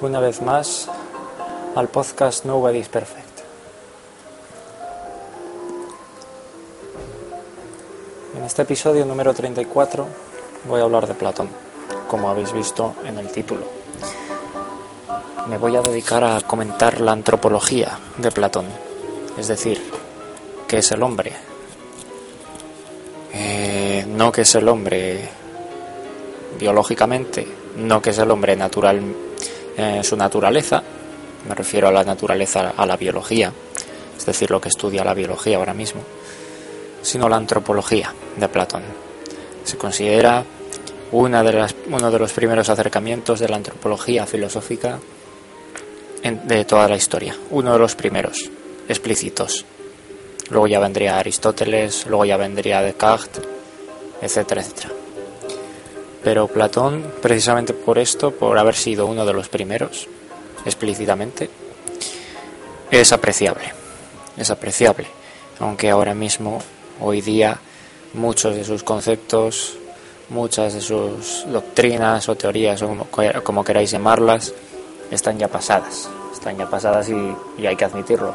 una vez más al podcast Nobody's Perfect. En este episodio número 34 voy a hablar de Platón, como habéis visto en el título. Me voy a dedicar a comentar la antropología de Platón, es decir, qué es el hombre. Eh, no qué es el hombre biológicamente, no que es el hombre natural en su naturaleza, me refiero a la naturaleza, a la biología, es decir, lo que estudia la biología ahora mismo, sino la antropología de Platón. Se considera una de las, uno de los primeros acercamientos de la antropología filosófica de toda la historia, uno de los primeros explícitos. Luego ya vendría Aristóteles, luego ya vendría Descartes, etcétera, etcétera. Pero Platón, precisamente por esto, por haber sido uno de los primeros, explícitamente, es apreciable. Es apreciable. Aunque ahora mismo, hoy día, muchos de sus conceptos, muchas de sus doctrinas o teorías, o como, queráis llamarlas, están ya pasadas. Están ya pasadas y, hay que admitirlo.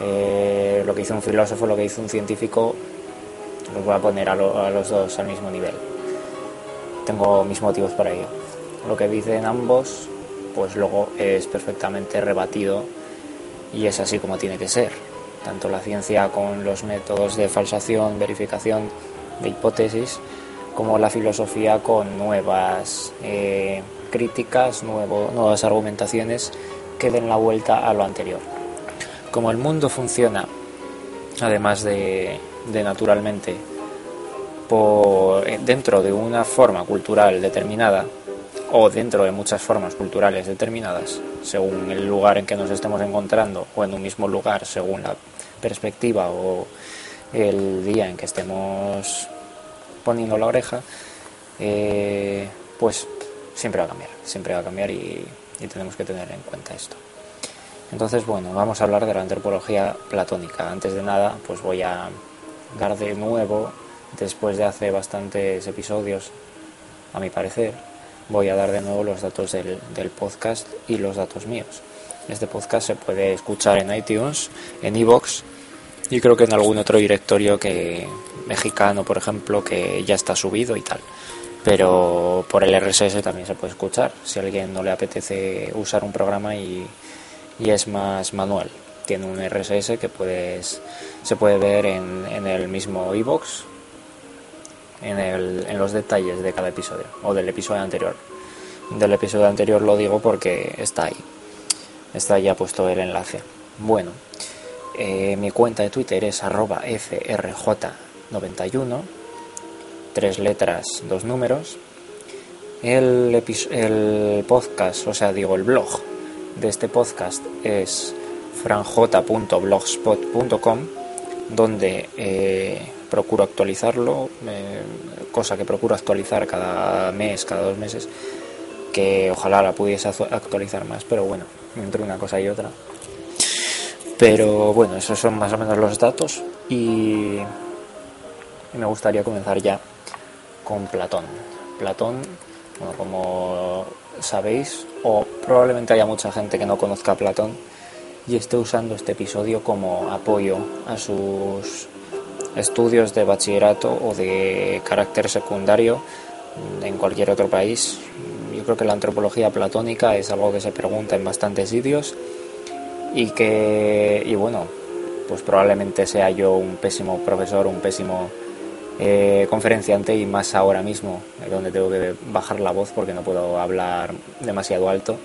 Eh, lo que hizo un filósofo, lo que hizo un científico, los voy a poner a los dos al mismo nivel tengo mis motivos para ello. Lo que dicen ambos, pues luego es perfectamente rebatido y es así como tiene que ser. Tanto la ciencia con los métodos de falsación, verificación de hipótesis, como la filosofía con nuevas eh, críticas, nuevo, nuevas argumentaciones que den la vuelta a lo anterior. Como el mundo funciona, además de, de naturalmente por, eh, dentro de una forma cultural determinada o dentro de muchas formas culturales determinadas, según el lugar en que nos estemos encontrando o en un mismo lugar, según la perspectiva o el día en que estemos poniendo la oreja, eh, pues siempre va a cambiar, siempre va a cambiar y, y tenemos que tener en cuenta esto. Entonces, bueno, vamos a hablar de la antropología platónica. Antes de nada, pues voy a dar de nuevo después de hace bastantes episodios, a mi parecer, voy a dar de nuevo los datos del, del podcast y los datos míos. Este podcast se puede escuchar en iTunes, en iVoox y creo que en algún otro directorio que mexicano, por ejemplo, que ya está subido y tal. Pero por el RSS también se puede escuchar si a alguien no le apetece usar un programa y, y es más manual. Tiene un RSS que puedes, se puede ver en, en el mismo iVoox en, los detalles de cada episodio o del episodio anterior. Del episodio anterior lo digo porque está ahí. Está ya puesto el enlace. Bueno, eh, mi cuenta de Twitter es arroba frj91, tres letras, dos números. El, el podcast, o sea, digo, el blog de este podcast es franj.blogspot.com, donde eh, procuro actualizarlo, cosa que procuro actualizar cada mes, cada dos meses, que ojalá la pudiese actualizar más, pero bueno, entre una cosa y otra. Pero bueno, esos son más o menos los datos y me gustaría comenzar ya con Platón. Platón, bueno, como sabéis, o probablemente haya mucha gente que no conozca Platón y esté usando este episodio como apoyo a sus estudios de bachillerato o de carácter secundario en cualquier otro país, yo creo que la antropología platónica es algo que se pregunta en bastantes sitios y que, y bueno, pues probablemente sea yo un pésimo profesor, un pésimo eh, conferenciante y más ahora mismo, donde tengo que bajar la voz porque no puedo hablar demasiado alto.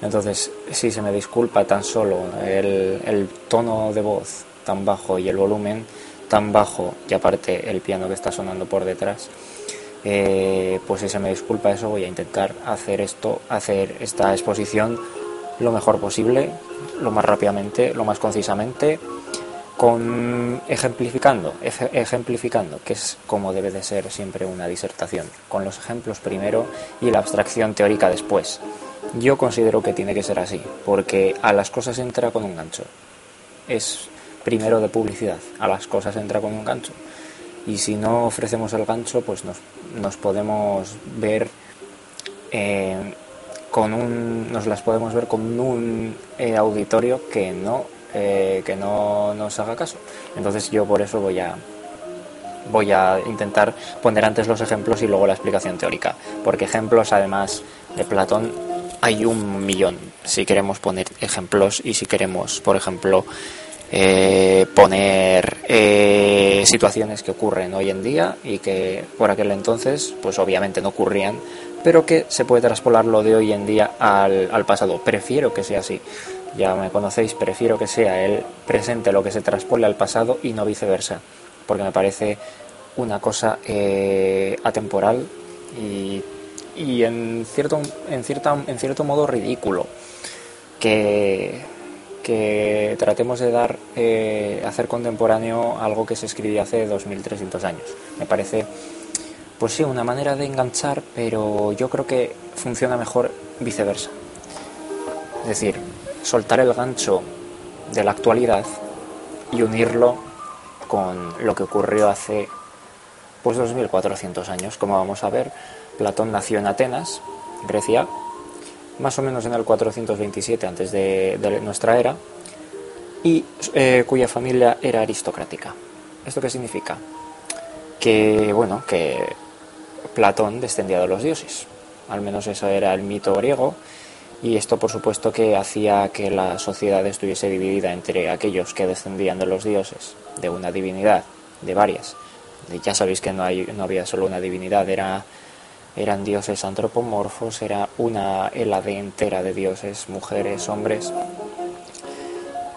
Entonces, si se me disculpa tan solo el, el tono de voz tan bajo y el volumen tan bajo y aparte el piano que está sonando por detrás, eh, pues si se me disculpa eso voy a intentar hacer esto, hacer esta exposición lo mejor posible, lo más rápidamente, lo más concisamente con ejemplificando, ejemplificando, que es como debe de ser siempre una disertación, con los ejemplos primero y la abstracción teórica después. Yo considero que tiene que ser así, porque a las cosas entra con un gancho. Es primero de publicidad, a las cosas entra con un gancho. Y si no ofrecemos el gancho, pues nos, nos podemos ver eh, con un, nos las podemos ver con un eh, auditorio que no eh, que no nos haga caso. Entonces yo por eso voy a voy a intentar poner antes los ejemplos y luego la explicación teórica, porque ejemplos además de Platón hay un millón. Si queremos poner ejemplos y si queremos, por ejemplo, eh, poner eh, situaciones que ocurren hoy en día y que por aquel entonces, pues obviamente no ocurrían, pero que se puede traspolar lo de hoy en día al, pasado. Prefiero que sea así ya me conocéis, prefiero que sea el presente lo que se traspole al pasado y no viceversa, porque me parece una cosa eh, atemporal y, y, en, cierto, en, cierta, en cierto modo ridículo que, que tratemos de dar, eh, hacer contemporáneo algo que se escribió hace 2300 años. Me parece, pues sí, una manera de enganchar, pero yo creo que funciona mejor viceversa. Es decir, soltar el gancho de la actualidad y unirlo con lo que ocurrió hace pues 2400 años. Como vamos a ver, Platón nació en Atenas, Grecia, más o menos en el 427 antes de, nuestra era, y eh, cuya familia era aristocrática. ¿Esto qué significa? Que, bueno, que Platón descendía de los dioses. Al menos eso era el mito griego y esto por supuesto que hacía que la sociedad estuviese dividida entre aquellos que descendían de los dioses, de una divinidad, de varias. Ya sabéis que no, hay, no había solo una divinidad, era, eran dioses antropomorfos, era una helade entera de dioses, mujeres, hombres,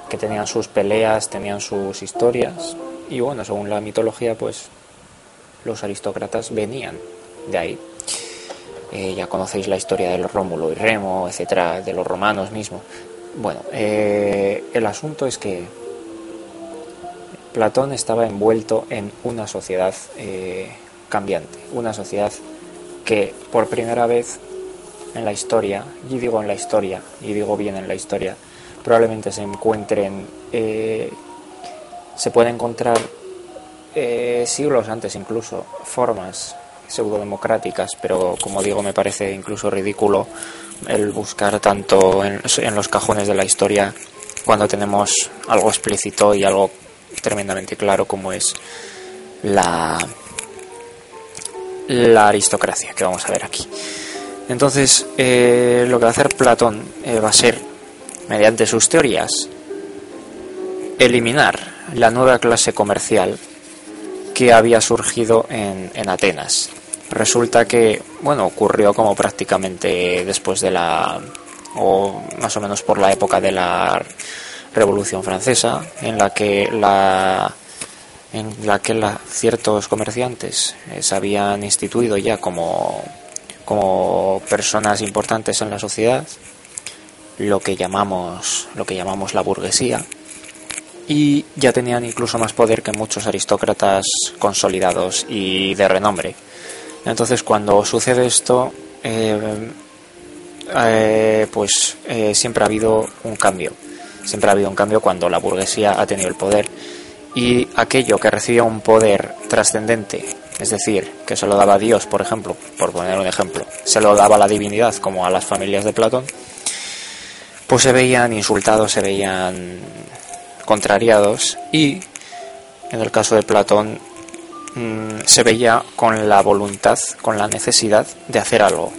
que tenían sus peleas, tenían sus historias, y bueno, según la mitología, pues los aristócratas venían de ahí. Eh, ya conocéis la historia del Rómulo y Remo, etcétera, de los romanos mismos. Bueno, eh, el asunto es que Platón estaba envuelto en una sociedad eh, cambiante, una sociedad que por primera vez en la historia, y digo en la historia, y digo bien en la historia, probablemente se encuentren, se puede encontrar siglos antes incluso formas pseudo-democráticas, pero como digo, me parece incluso ridículo el buscar tanto en, los cajones de la historia cuando tenemos algo explícito y algo tremendamente claro como es la, la aristocracia que vamos a ver aquí. Entonces, eh, lo que va a hacer Platón eh, va a ser, mediante sus teorías, eliminar la nueva clase comercial que había surgido en, en Atenas resulta que, bueno, ocurrió como prácticamente después de la, o más o menos por la época de la Revolución Francesa, en la que la en la que la, ciertos comerciantes eh, se habían instituido ya como, como personas importantes en la sociedad, lo que llamamos lo que llamamos la burguesía, y ya tenían incluso más poder que muchos aristócratas consolidados y de renombre. Entonces, cuando sucede esto, eh, eh, pues eh, siempre ha habido un cambio. Siempre ha habido un cambio cuando la burguesía ha tenido el poder y aquello que recibía un poder trascendente, es decir, que se lo daba a Dios, por ejemplo, por poner un ejemplo, se lo daba a la divinidad como a las familias de Platón, pues se veían insultados, se veían contrariados y en el caso de Platón Mm, se veía con la voluntad, con la necesidad de hacer algo.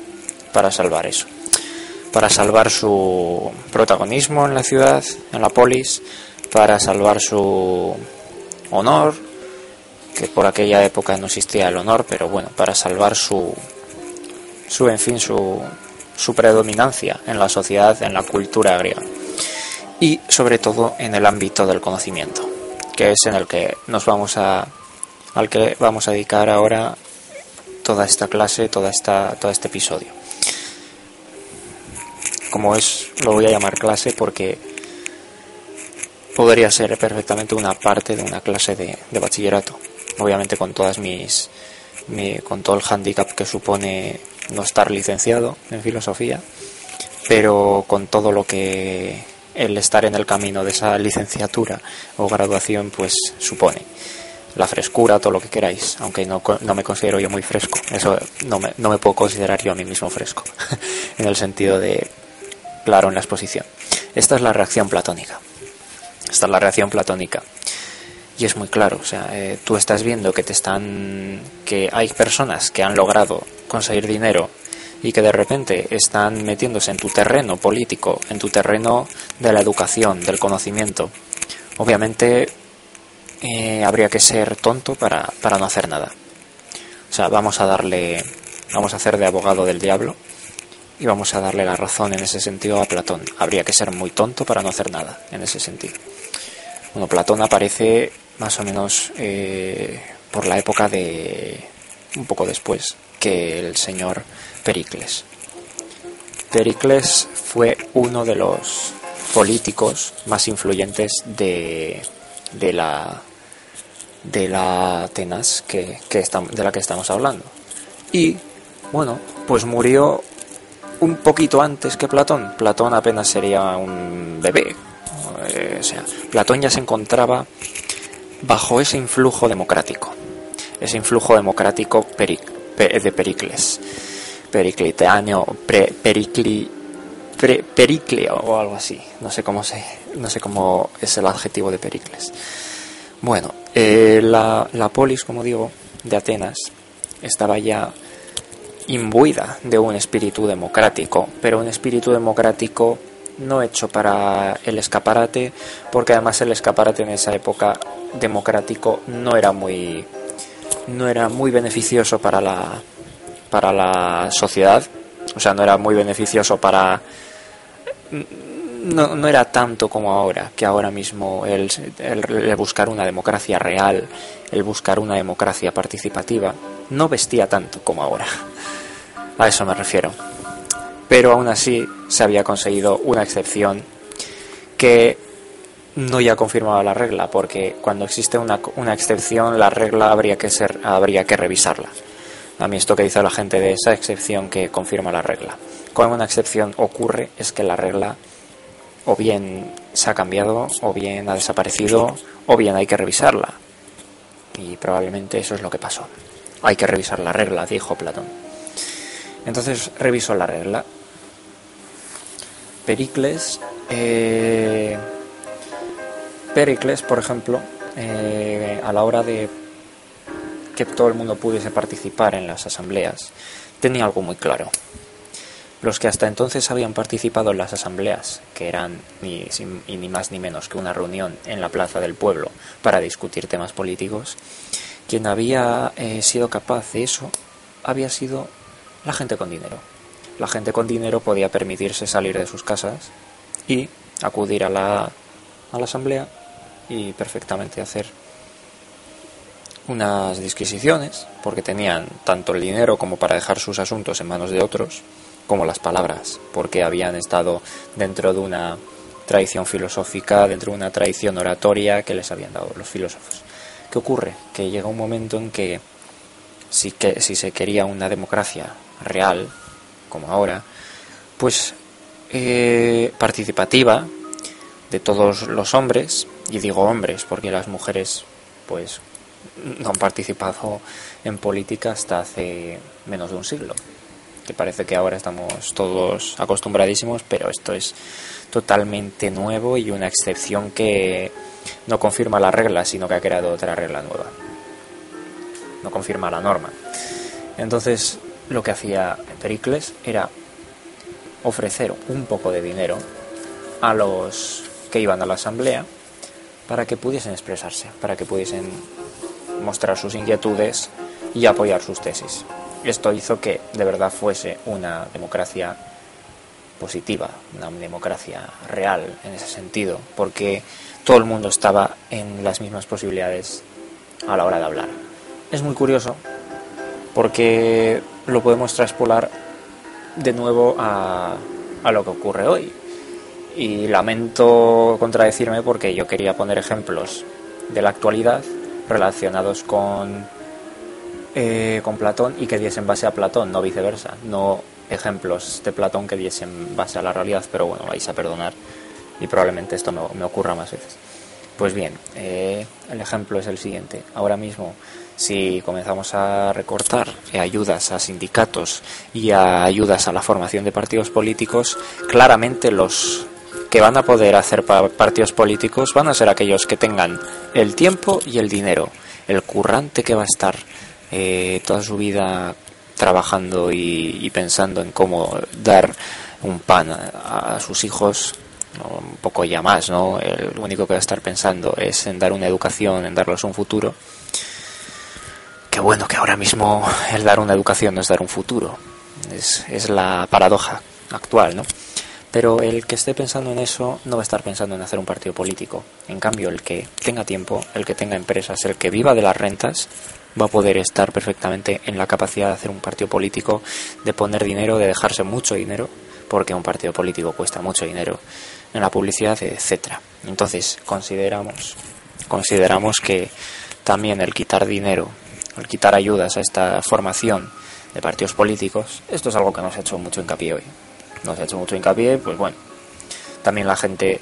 para salvar eso, para salvar su protagonismo en la ciudad, en la polis, para salvar su honor, que por aquella época no existía el honor, pero bueno, para salvar su, su en fin, su, su predominancia en la sociedad, en la cultura griega y sobre todo en el ámbito del conocimiento, que es en el que nos vamos a al que vamos a dedicar ahora toda esta clase, toda esta todo este episodio. Como es, lo voy a llamar clase porque podría ser perfectamente una parte de una clase de, de bachillerato, obviamente con todas mis con todo el hándicap que supone no estar licenciado en filosofía, pero con todo lo que el estar en el camino de esa licenciatura o graduación pues supone. La frescura, todo lo que queráis, aunque no, no me considero yo muy fresco, eso no me, no me puedo considerar yo a mí mismo fresco, en el sentido de claro en la exposición. Esta es la reacción platónica, esta es la reacción platónica. Y es muy claro, o sea, eh, tú estás viendo que te están, que hay personas que han logrado conseguir dinero y que de repente están metiéndose en tu terreno político, en tu terreno de la educación, del conocimiento, obviamente eh, habría que ser tonto para, para no hacer nada. O sea, vamos a darle, vamos a hacer de abogado del diablo y vamos a darle la razón en ese sentido a Platón. Habría que ser muy tonto para no hacer nada en ese sentido. Bueno, Platón aparece más o menos eh, por la época de un poco después que el señor Pericles. Pericles fue uno de los políticos más influyentes de, de la de la Atenas que, que de la que estamos hablando. Y bueno, pues murió un poquito antes que Platón. Platón apenas sería un bebé. Eh, Platón ya se encontraba bajo ese influjo democrático. Ese influjo democrático de Pericles pericliteano, pericli, periclio o algo así. No sé cómo se, no sé cómo es el adjetivo de Pericles. Bueno, eh, la, la polis, como digo, de Atenas estaba ya imbuida de un espíritu democrático, pero un espíritu democrático no hecho para el escaparate, porque además el escaparate en esa época democrático no era muy no era muy beneficioso para la para la sociedad, o sea, no era muy beneficioso para... No, no era tanto como ahora, que ahora mismo el, el, buscar una democracia real, el buscar una democracia participativa, no vestía tanto como ahora. A eso me refiero. Pero aún así se había conseguido una excepción que no ya confirmaba la regla, porque cuando existe una, una excepción, la regla habría que, ser, habría que revisarla. A mí esto que dice la gente de esa excepción que confirma la regla. Cuando una excepción ocurre es que la regla o bien se ha cambiado, o bien ha desaparecido, o bien hay que revisarla. Y probablemente eso es lo que pasó. Hay que revisar la regla, dijo Platón. Entonces revisó la regla. Pericles, eh, Pericles, por ejemplo, eh, a la hora de que todo el mundo pudiese participar en las asambleas, tenía algo muy claro. Los que hasta entonces habían participado en las asambleas, que eran ni, ni más ni menos que una reunión en la plaza del pueblo para discutir temas políticos, quien había eh, sido capaz de eso había sido la gente con dinero. La gente con dinero podía permitirse salir de sus casas y acudir a la, a la asamblea y perfectamente hacer unas disquisiciones, porque tenían tanto el dinero como para dejar sus asuntos en manos de otros, como las palabras, porque habían estado dentro de una tradición filosófica, dentro de una tradición oratoria que les habían dado los filósofos. ¿Qué ocurre? Que llega un momento en que si, que, si se quería una democracia real, como ahora, pues eh, participativa de todos los hombres, y digo hombres porque las mujeres pues no han participado en política hasta hace menos de un siglo. Que parece que ahora estamos todos acostumbradísimos, pero esto es totalmente nuevo y una excepción que no confirma la regla, sino que ha creado otra regla nueva. No confirma la norma. Entonces, lo que hacía Pericles era ofrecer un poco de dinero a los que iban a la asamblea para que pudiesen expresarse, para que pudiesen mostrar sus inquietudes y apoyar sus tesis. Esto hizo que de verdad fuese una democracia positiva, una democracia real en ese sentido, porque todo el mundo estaba en las mismas posibilidades a la hora de hablar. Es muy curioso porque lo podemos traspolar de nuevo a, a lo que ocurre hoy. Y lamento contradecirme porque yo quería poner ejemplos de la actualidad relacionados con, eh, con Platón y que diesen base a Platón, no viceversa. No ejemplos de Platón que diesen base a la realidad, pero bueno, vais a perdonar y probablemente esto me, ocurra más veces. Pues bien, eh, el ejemplo es el siguiente. Ahora mismo, si comenzamos a recortar ayudas a sindicatos y a ayudas a la formación de partidos políticos, claramente los que van a poder hacer partidos políticos van a ser aquellos que tengan el tiempo y el dinero. El currante que va a estar eh, toda su vida trabajando y, pensando en cómo dar un pan a, sus hijos, un poco ya más, ¿no? El único que va a estar pensando es en dar una educación, en darles un futuro. Qué bueno que ahora mismo el dar una educación no es dar un futuro. Es, es la paradoja actual, ¿no? Pero el que esté pensando en eso no va a estar pensando en hacer un partido político. En cambio, el que tenga tiempo, el que tenga empresas, el que viva de las rentas, va a poder estar perfectamente en la capacidad de hacer un partido político, de poner dinero, de dejarse mucho dinero, porque un partido político cuesta mucho dinero en la publicidad, etcétera. Entonces, consideramos consideramos que también el quitar dinero, el quitar ayudas a esta formación de partidos políticos, esto es algo que nos ha hecho mucho hincapié hoy. Nos ha hecho mucho hincapié, pues bueno, también la gente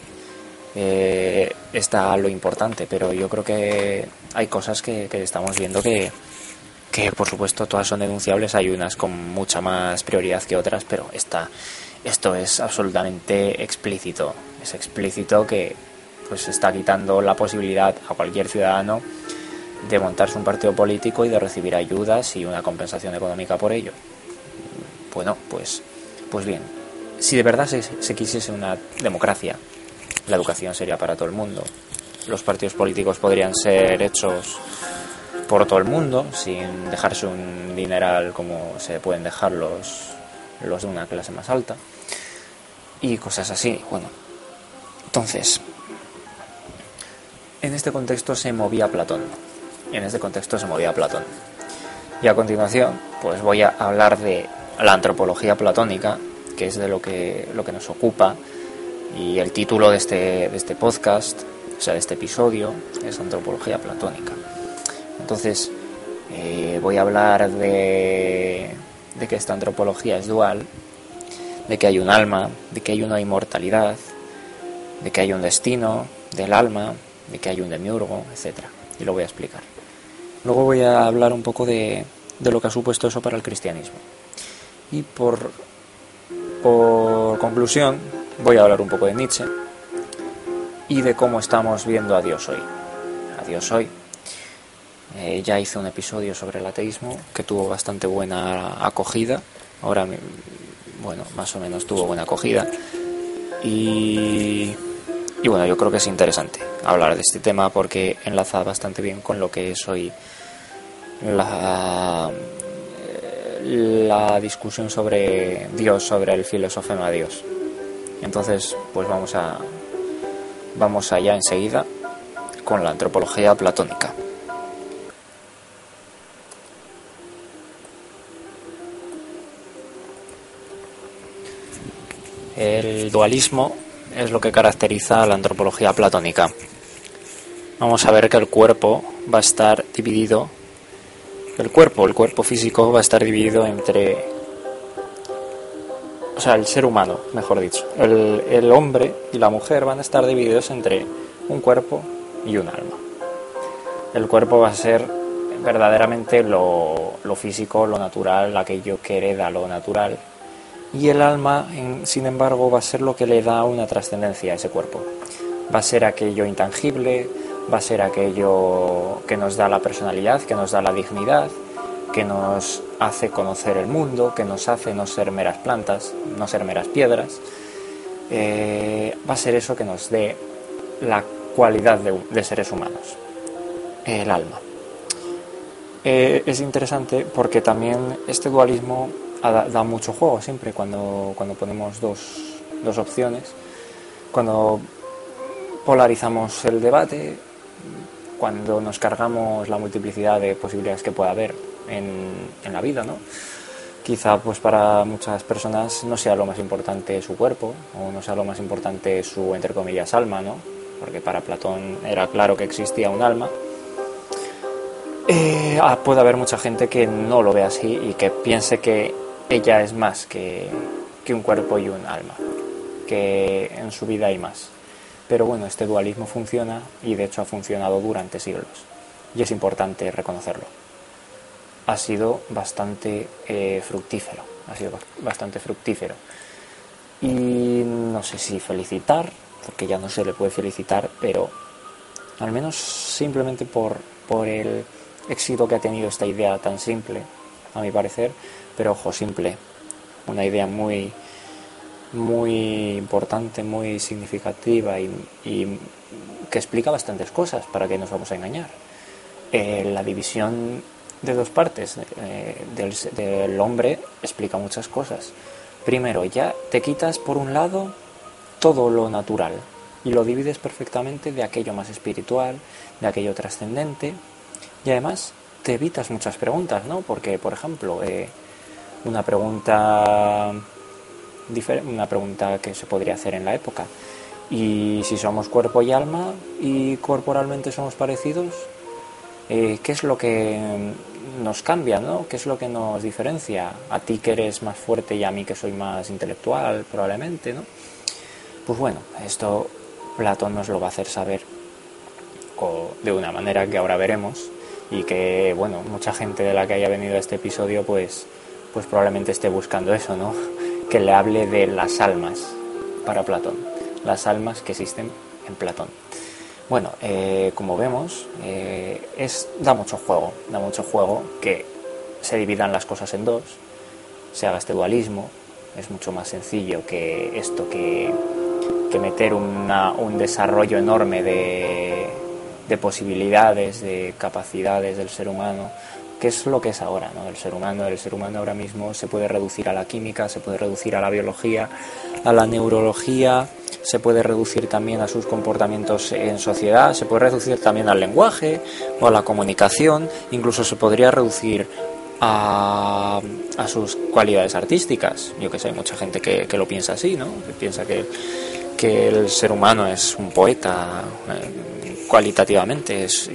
eh, está lo importante, pero yo creo que hay cosas que, estamos viendo que, que, por supuesto, todas son denunciables. Hay unas con mucha más prioridad que otras, pero esta, esto es absolutamente explícito. Es explícito que pues está quitando la posibilidad a cualquier ciudadano de montarse un partido político y de recibir ayudas y una compensación económica por ello. Bueno, pues, pues bien, si de verdad se, se quisiese una democracia, la educación sería para todo el mundo. Los partidos políticos podrían ser hechos por todo el mundo, sin dejarse un dineral como se pueden dejar los, los de una clase más alta. Y cosas así, bueno. Entonces, en este contexto se movía Platón. En este contexto se movía Platón. Y a continuación, pues voy a hablar de la antropología platónica, que es de lo que, lo que nos ocupa y el título de este, de este podcast, o sea, de este episodio, es Antropología Platónica. Entonces, eh, voy a hablar de, de que esta antropología es dual, de que hay un alma, de que hay una inmortalidad, de que hay un destino del alma, de que hay un demiurgo, etc. Y lo voy a explicar. Luego voy a hablar un poco de, de lo que ha supuesto eso para el cristianismo. Y por, por conclusión, voy a hablar un poco de Nietzsche y de cómo estamos viendo a Dios hoy. A Dios hoy. Eh, ya hice un episodio sobre el ateísmo que tuvo bastante buena acogida. Ahora, bueno, más o menos tuvo buena acogida. Y, y bueno, yo creo que es interesante hablar de este tema porque enlaza bastante bien con lo que es hoy la, la discusión sobre Dios, sobre el filosofema Dios. Entonces, pues vamos a vamos allá enseguida con la antropología platónica. El dualismo es lo que caracteriza a la antropología platónica. Vamos a ver que el cuerpo va a estar dividido, el cuerpo, el cuerpo físico va a estar dividido entre o sea, el ser humano, mejor dicho, el, hombre y la mujer van a estar divididos entre un cuerpo y un alma. El cuerpo va a ser verdaderamente lo, físico, lo natural, aquello que hereda lo natural. Y el alma, sin embargo, va a ser lo que le da una trascendencia a ese cuerpo. Va a ser aquello intangible, va a ser aquello que nos da la personalidad, que nos da la dignidad, que nos hace conocer el mundo, que nos hace no ser meras plantas, no ser meras piedras, eh, va a ser eso que nos dé la cualidad de, seres humanos, el alma. Eh, es interesante porque también este dualismo da, mucho juego siempre cuando, cuando ponemos dos, dos opciones, cuando polarizamos el debate, cuando nos cargamos la multiplicidad de posibilidades que pueda haber en, en la vida, ¿no? Quizá pues para muchas personas no sea lo más importante su cuerpo o no sea lo más importante su entre comillas alma, ¿no? Porque para Platón era claro que existía un alma. Eh, ah, puede haber mucha gente que no lo ve así y que piense que ella es más que, que un cuerpo y un alma, que en su vida hay más. Pero bueno, este dualismo funciona y de hecho ha funcionado durante siglos y es importante reconocerlo. Ha sido bastante eh, fructífero, ha sido bastante fructífero. Y no sé si felicitar, porque ya no se le puede felicitar, pero al menos simplemente por, por el éxito que ha tenido esta idea tan simple, a mi parecer, pero ojo, simple, una idea muy, muy importante, muy significativa y, que explica bastantes cosas, para que nos vamos a engañar. Eh, la división de dos partes eh, del, hombre explica muchas cosas. Primero, ya te quitas por un lado todo lo natural y lo divides perfectamente de aquello más espiritual, de aquello trascendente y además te evitas muchas preguntas, ¿no? Porque, por ejemplo, eh, una pregunta una pregunta que se podría hacer en la época. Y si somos cuerpo y alma y corporalmente somos parecidos, eh, ¿qué es lo que nos cambia? ¿no? ¿Qué es lo que nos diferencia? A ti que eres más fuerte y a mí que soy más intelectual, probablemente. ¿no? Pues bueno, esto Platón nos lo va a hacer saber de una manera que ahora veremos y que bueno mucha gente de la que haya venido a este episodio pues pues probablemente esté buscando eso no que le hable de las almas para Platón, las almas que existen en Platón. Bueno, eh, como vemos, eh, es, da mucho juego, da mucho juego que se dividan las cosas en dos, se haga este dualismo, es mucho más sencillo que esto que, que meter un desarrollo enorme de, de posibilidades, de capacidades del ser humano ¿Qué es lo que es ahora, ¿no? El ser humano, el ser humano ahora mismo se puede reducir a la química, se puede reducir a la biología, a la neurología, se puede reducir también a sus comportamientos en sociedad, se puede reducir también al lenguaje o a la comunicación, incluso se podría reducir a, sus cualidades artísticas. Yo que sé, hay mucha gente que, lo piensa así, ¿no? Que piensa que, que el ser humano es un poeta eh, cualitativamente, es,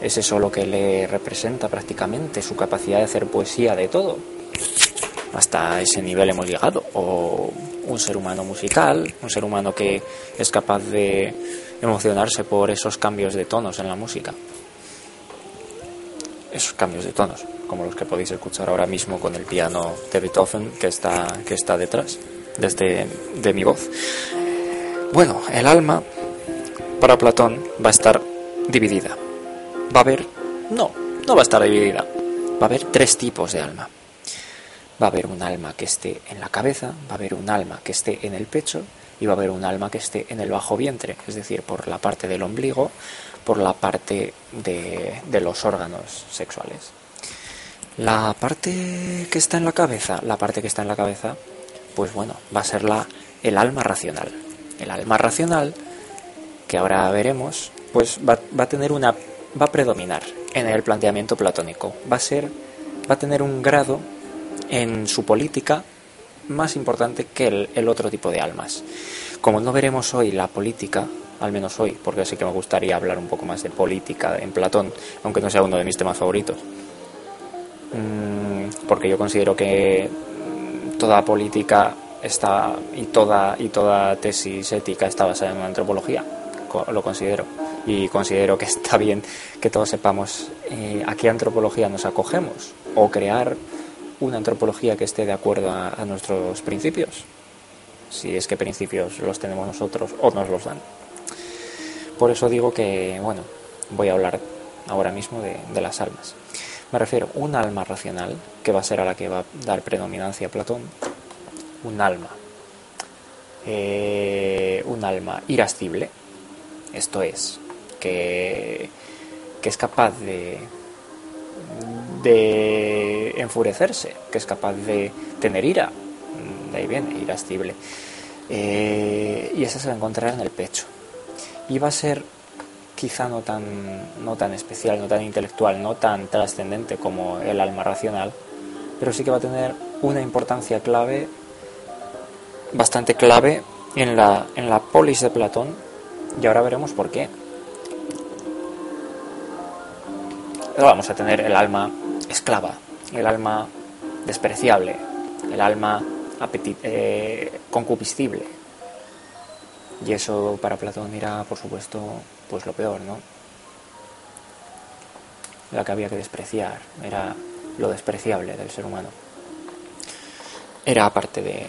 es eso lo que le representa prácticamente, su capacidad de hacer poesía de todo. Hasta ese nivel hemos llegado. O un ser humano musical, un ser humano que es capaz de emocionarse por esos cambios de tonos en la música. Esos cambios de tonos, como los que podéis escuchar ahora mismo con el piano de Beethoven que está, que está detrás, desde de mi voz. Bueno, el alma para Platón va a estar dividida va a haber, no, no va a estar dividida, va a haber tres tipos de alma. Va a haber un alma que esté en la cabeza, va a haber un alma que esté en el pecho y va a haber un alma que esté en el bajo vientre, es decir, por la parte del ombligo, por la parte de, de los órganos sexuales. La parte que está en la cabeza, la parte que está en la cabeza, pues bueno, va a ser la, el alma racional. El alma racional, que ahora veremos, pues va, va a tener una va a predominar en el planteamiento platónico. Va a ser, va a tener un grado en su política más importante que el, otro tipo de almas. Como no veremos hoy la política, al menos hoy, porque sí que me gustaría hablar un poco más de política en Platón, aunque no sea uno de mis temas favoritos. Mm, porque yo considero que toda política está y toda y toda tesis ética está basada en una antropología, lo considero y considero que está bien que todos sepamos eh, a qué antropología nos acogemos o crear una antropología que esté de acuerdo a, nuestros principios, si es que principios los tenemos nosotros o nos los dan. Por eso digo que, bueno, voy a hablar ahora mismo de, las almas. Me refiero a un alma racional, que va a ser a la que va a dar predominancia a Platón, un alma, eh, un alma irascible, esto es, que, es capaz de, de enfurecerse, que es capaz de tener ira, de ahí viene, irascible, eh, y esa se va a encontrar en el pecho. Y va a ser quizá no tan, no tan especial, no tan intelectual, no tan trascendente como el alma racional, pero sí que va a tener una importancia clave, bastante clave, en la, en la polis de Platón, y ahora veremos por qué. Vamos a tener el alma esclava, el alma despreciable, el alma eh, concupiscible. Y eso para Platón era, por supuesto, pues lo peor, ¿no? La que había que despreciar, era lo despreciable del ser humano. Era aparte de,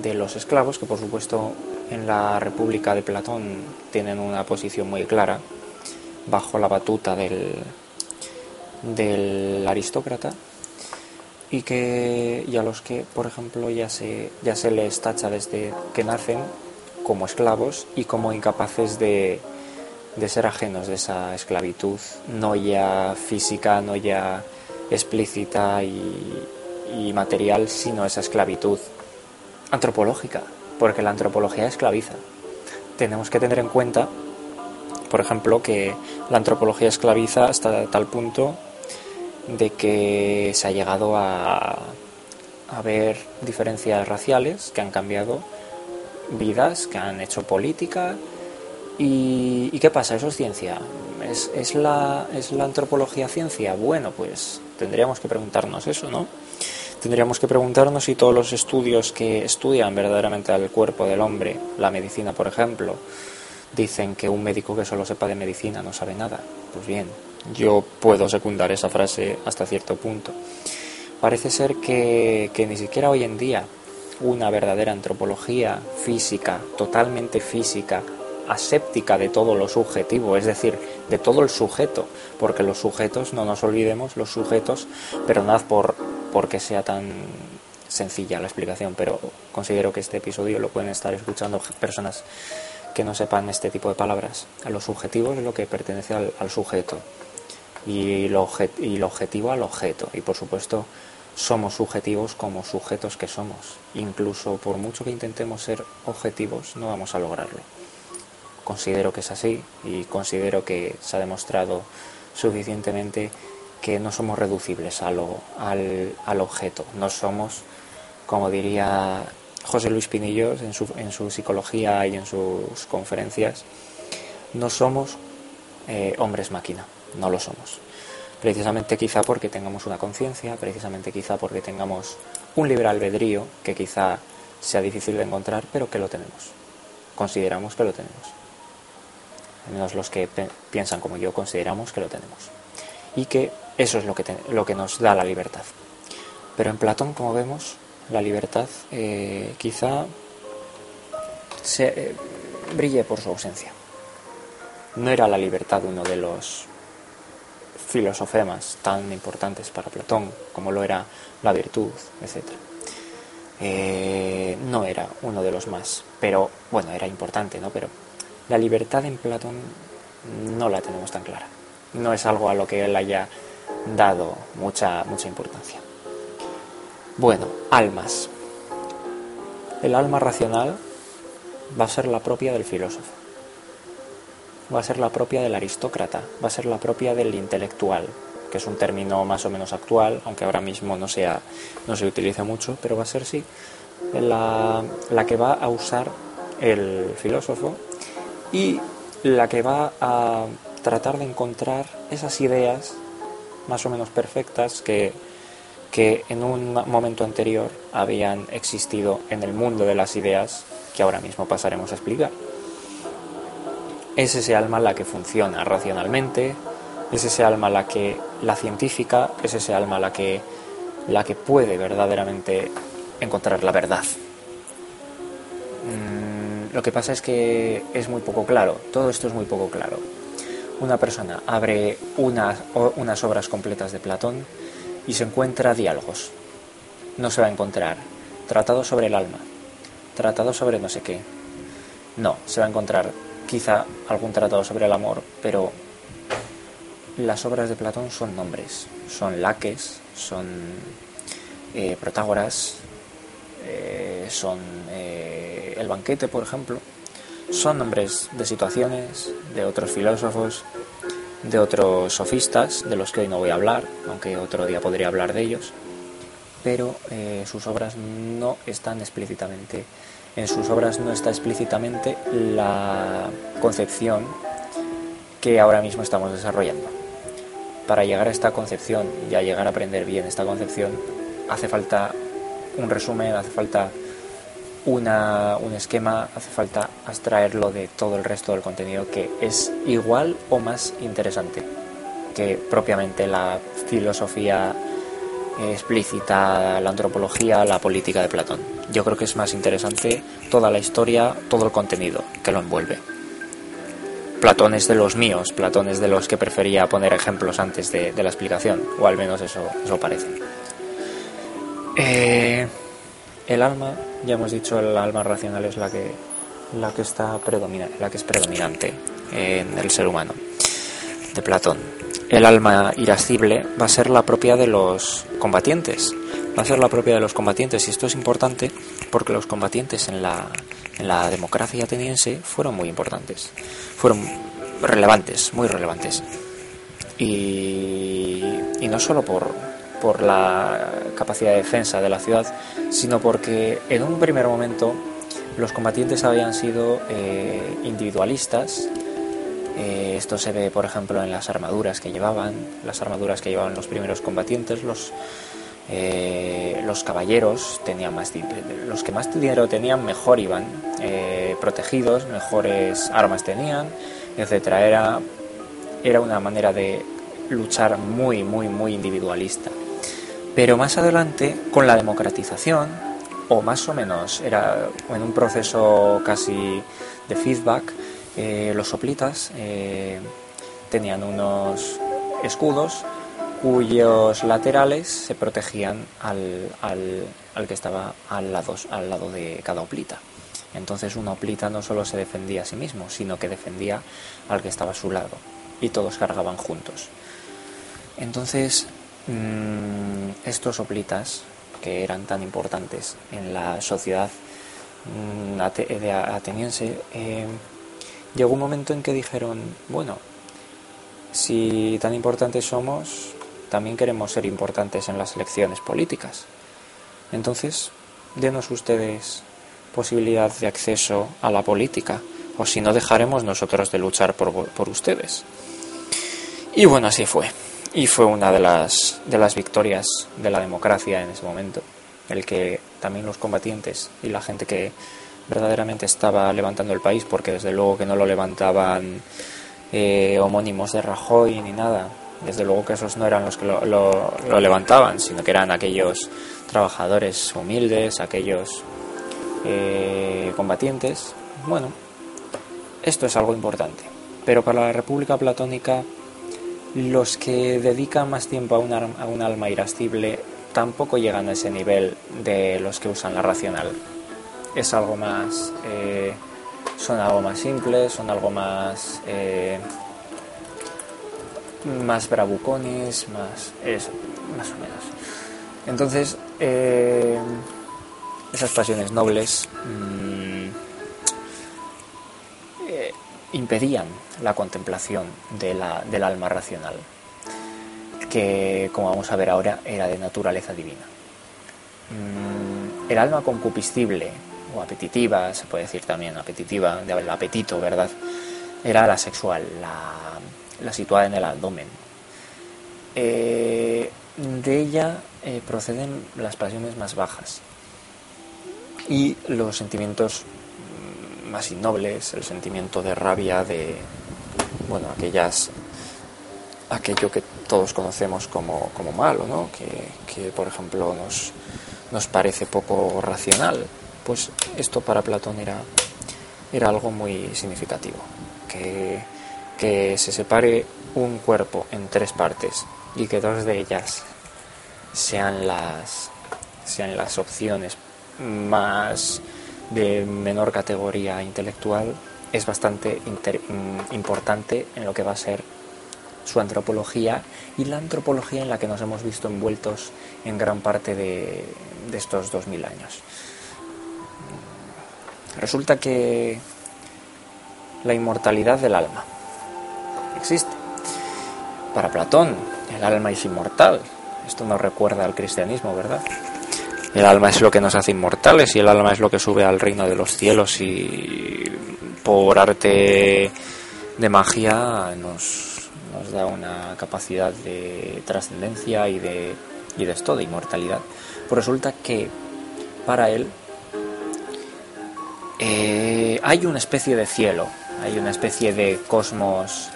de los esclavos, que por supuesto en la República de Platón tienen una posición muy clara, bajo la batuta del, del aristócrata, y que y a los que, por ejemplo, ya se, ya se les tacha desde que nacen como esclavos y como incapaces de, de ser ajenos de esa esclavitud, no ya física, no ya explícita y, y material, sino esa esclavitud antropológica, porque la antropología esclaviza. Tenemos que tener en cuenta, por ejemplo, que la antropología esclaviza hasta tal punto de que se ha llegado a, a ver diferencias raciales que han cambiado vidas, que han hecho política, ¿Y, qué pasa? ¿Eso es ciencia? ¿Es, es, la, ¿Es la antropología ciencia? Bueno, pues tendríamos que preguntarnos eso, ¿no? Tendríamos que preguntarnos si todos los estudios que estudian verdaderamente al cuerpo del hombre, la medicina por ejemplo, dicen que un médico que solo sepa de medicina no sabe nada. Pues bien, yo puedo secundar esa frase hasta cierto punto. Parece ser que, que ni siquiera hoy en día una verdadera antropología física, totalmente física, aséptica de todo lo subjetivo, es decir, de todo el sujeto, porque los sujetos, no nos olvidemos, los sujetos, perdonad por porque sea tan sencilla la explicación, pero considero que este episodio lo pueden estar escuchando personas que no sepan este tipo de palabras. A lo subjetivo es lo que pertenece al, sujeto y lo, y lo objetivo al objeto. Y por supuesto somos subjetivos como sujetos que somos. Incluso por mucho que intentemos ser objetivos no vamos a lograrlo considero que es así y considero que se ha demostrado suficientemente que no somos reducibles a al, al, objeto, no somos, como diría José Luis Pinillos en su, en su psicología y en sus conferencias, no somos eh, hombres máquina, no lo somos. Precisamente quizá porque tengamos una conciencia, precisamente quizá porque tengamos un libre albedrío que quizá sea difícil de encontrar, pero que lo tenemos. Consideramos que lo tenemos al menos los que piensan como yo consideramos que lo tenemos. Y que eso es lo que, lo que nos da la libertad. Pero en Platón, como vemos, la libertad eh, quizá se, eh, brille por su ausencia. No era la libertad uno de los filosofemas tan importantes para Platón como lo era la virtud, etc. Eh, no era uno de los más, pero bueno, era importante, ¿no? Pero la libertad en Platón no la tenemos tan clara. No es algo a lo que él haya dado mucha, mucha importancia. Bueno, almas. El alma racional va a ser la propia del filósofo, va a ser la propia del aristócrata, va a ser la propia del intelectual, que es un término más o menos actual, aunque ahora mismo no, sea, no se utiliza mucho, pero va a ser sí la, la que va a usar el filósofo y la que va a tratar de encontrar esas ideas más o menos perfectas que, que en un momento anterior habían existido en el mundo de las ideas que ahora mismo pasaremos a explicar. Es ese alma la que funciona racionalmente, es ese alma la que la científica, es ese alma la que la que puede verdaderamente encontrar la verdad. Lo que pasa es que es muy poco claro, todo esto es muy poco claro. una persona abre unas, unas obras completas de Platón y se encuentra diálogos. No se va a encontrar tratado sobre el alma, tratado sobre no sé qué. No, se va a encontrar quizá algún tratado sobre el amor, pero las obras de Platón son nombres, son laques, son eh, Protágoras, eh, son eh, el banquete, por ejemplo. Son nombres de situaciones, de otros filósofos, de otros sofistas, de los que hoy no voy a hablar, aunque otro día podría hablar de ellos, pero sus obras no están explícitamente, en sus obras no está explícitamente la concepción que ahora mismo estamos desarrollando. Para llegar a esta concepción y a llegar a aprender bien esta concepción, hace falta un resumen, hace falta una, un esquema, hace falta abstraerlo de todo el resto del contenido que es igual o más interesante que propiamente la filosofía explícita, la antropología, la política de Platón. Yo creo que es más interesante toda la historia, todo el contenido que lo envuelve. Platón es de los míos, Platón es de los que prefería poner ejemplos antes de, la explicación, o al menos eso, eso parece. Eh, el alma, ya hemos dicho, el alma racional es la que, la que, está predominante, la que es predominante en el ser humano, de Platón. El alma irascible va a ser la propia de los combatientes, va a ser la propia de los combatientes, y esto es importante porque los combatientes en la, democracia ateniense fueron muy importantes, fueron relevantes, muy relevantes. Y, no solo por, por la capacidad de defensa de la ciudad, sino porque en un primer momento los combatientes habían sido eh, individualistas. Eh, esto se ve, por ejemplo, en las armaduras que llevaban, las armaduras que llevaban los primeros combatientes, los, eh, los caballeros tenían más los que más dinero tenían mejor iban protegidos, mejores armas tenían, etcétera. Era, era una manera de luchar muy, muy, muy individualista. Pero más adelante, con la democratización, o más o menos era en un proceso casi de feedback, los soplitas eh, tenían unos escudos cuyos laterales se protegían al, al, que estaba al lado, al lado de cada oplita. Entonces una oplita no solo se defendía a sí mismo, sino que defendía al que estaba a su lado y todos cargaban juntos. Entonces Mm, estos oplitas que eran tan importantes en la sociedad mm, ateniense, eh, llegó un momento en que dijeron, bueno, si tan importantes somos, también queremos ser importantes en las elecciones políticas. Entonces, denos ustedes posibilidad de acceso a la política, o si no dejaremos nosotros de luchar por, por ustedes. Y bueno, así fue y fue una de las, de las victorias de la democracia en ese momento, el que también los combatientes y la gente que verdaderamente estaba levantando el país, porque desde luego que no lo levantaban eh, homónimos de Rajoy ni nada, desde luego que esos no eran los que lo, lo, levantaban, sino que eran aquellos trabajadores humildes, aquellos eh, combatientes. Bueno, esto es algo importante, pero para la República Platónica los que dedican más tiempo a un, a un alma irascible tampoco llegan a ese nivel de los que usan la racional. Es algo más. Eh, son algo más simples, son algo más. Eh, más bravucones, más. Eso, más o menos. Entonces, eh, esas pasiones nobles. Mm, impedían la contemplación de la, del alma racional, que como vamos a ver ahora era de naturaleza divina. Mm, el alma concupiscible o apetitiva, se puede decir también apetitiva, del apetito, ¿verdad? Era la sexual, la, situada en el abdomen. Eh, de ella eh, proceden las pasiones más bajas y los sentimientos más innobles, el sentimiento de rabia, de, bueno, aquellas, aquello que todos conocemos como, como malo, ¿no? que, por ejemplo nos, nos parece poco racional. Pues esto para Platón era, era algo muy significativo, que, que se separe un cuerpo en tres partes y que dos de ellas sean las sean las opciones más de menor categoría intelectual es bastante importante en lo que va a ser su antropología y la antropología en la que nos hemos visto envueltos en gran parte de, de estos 2000 años. Resulta que la inmortalidad del alma existe. Para Platón, el alma es inmortal. Esto nos recuerda al cristianismo, ¿verdad? El alma es lo que nos hace inmortales y el alma es lo que sube al reino de los cielos y por arte de magia nos, nos da una capacidad de trascendencia y de, y de esto, de inmortalidad. Pues resulta que para él eh, hay una especie de cielo, hay una especie de cosmos,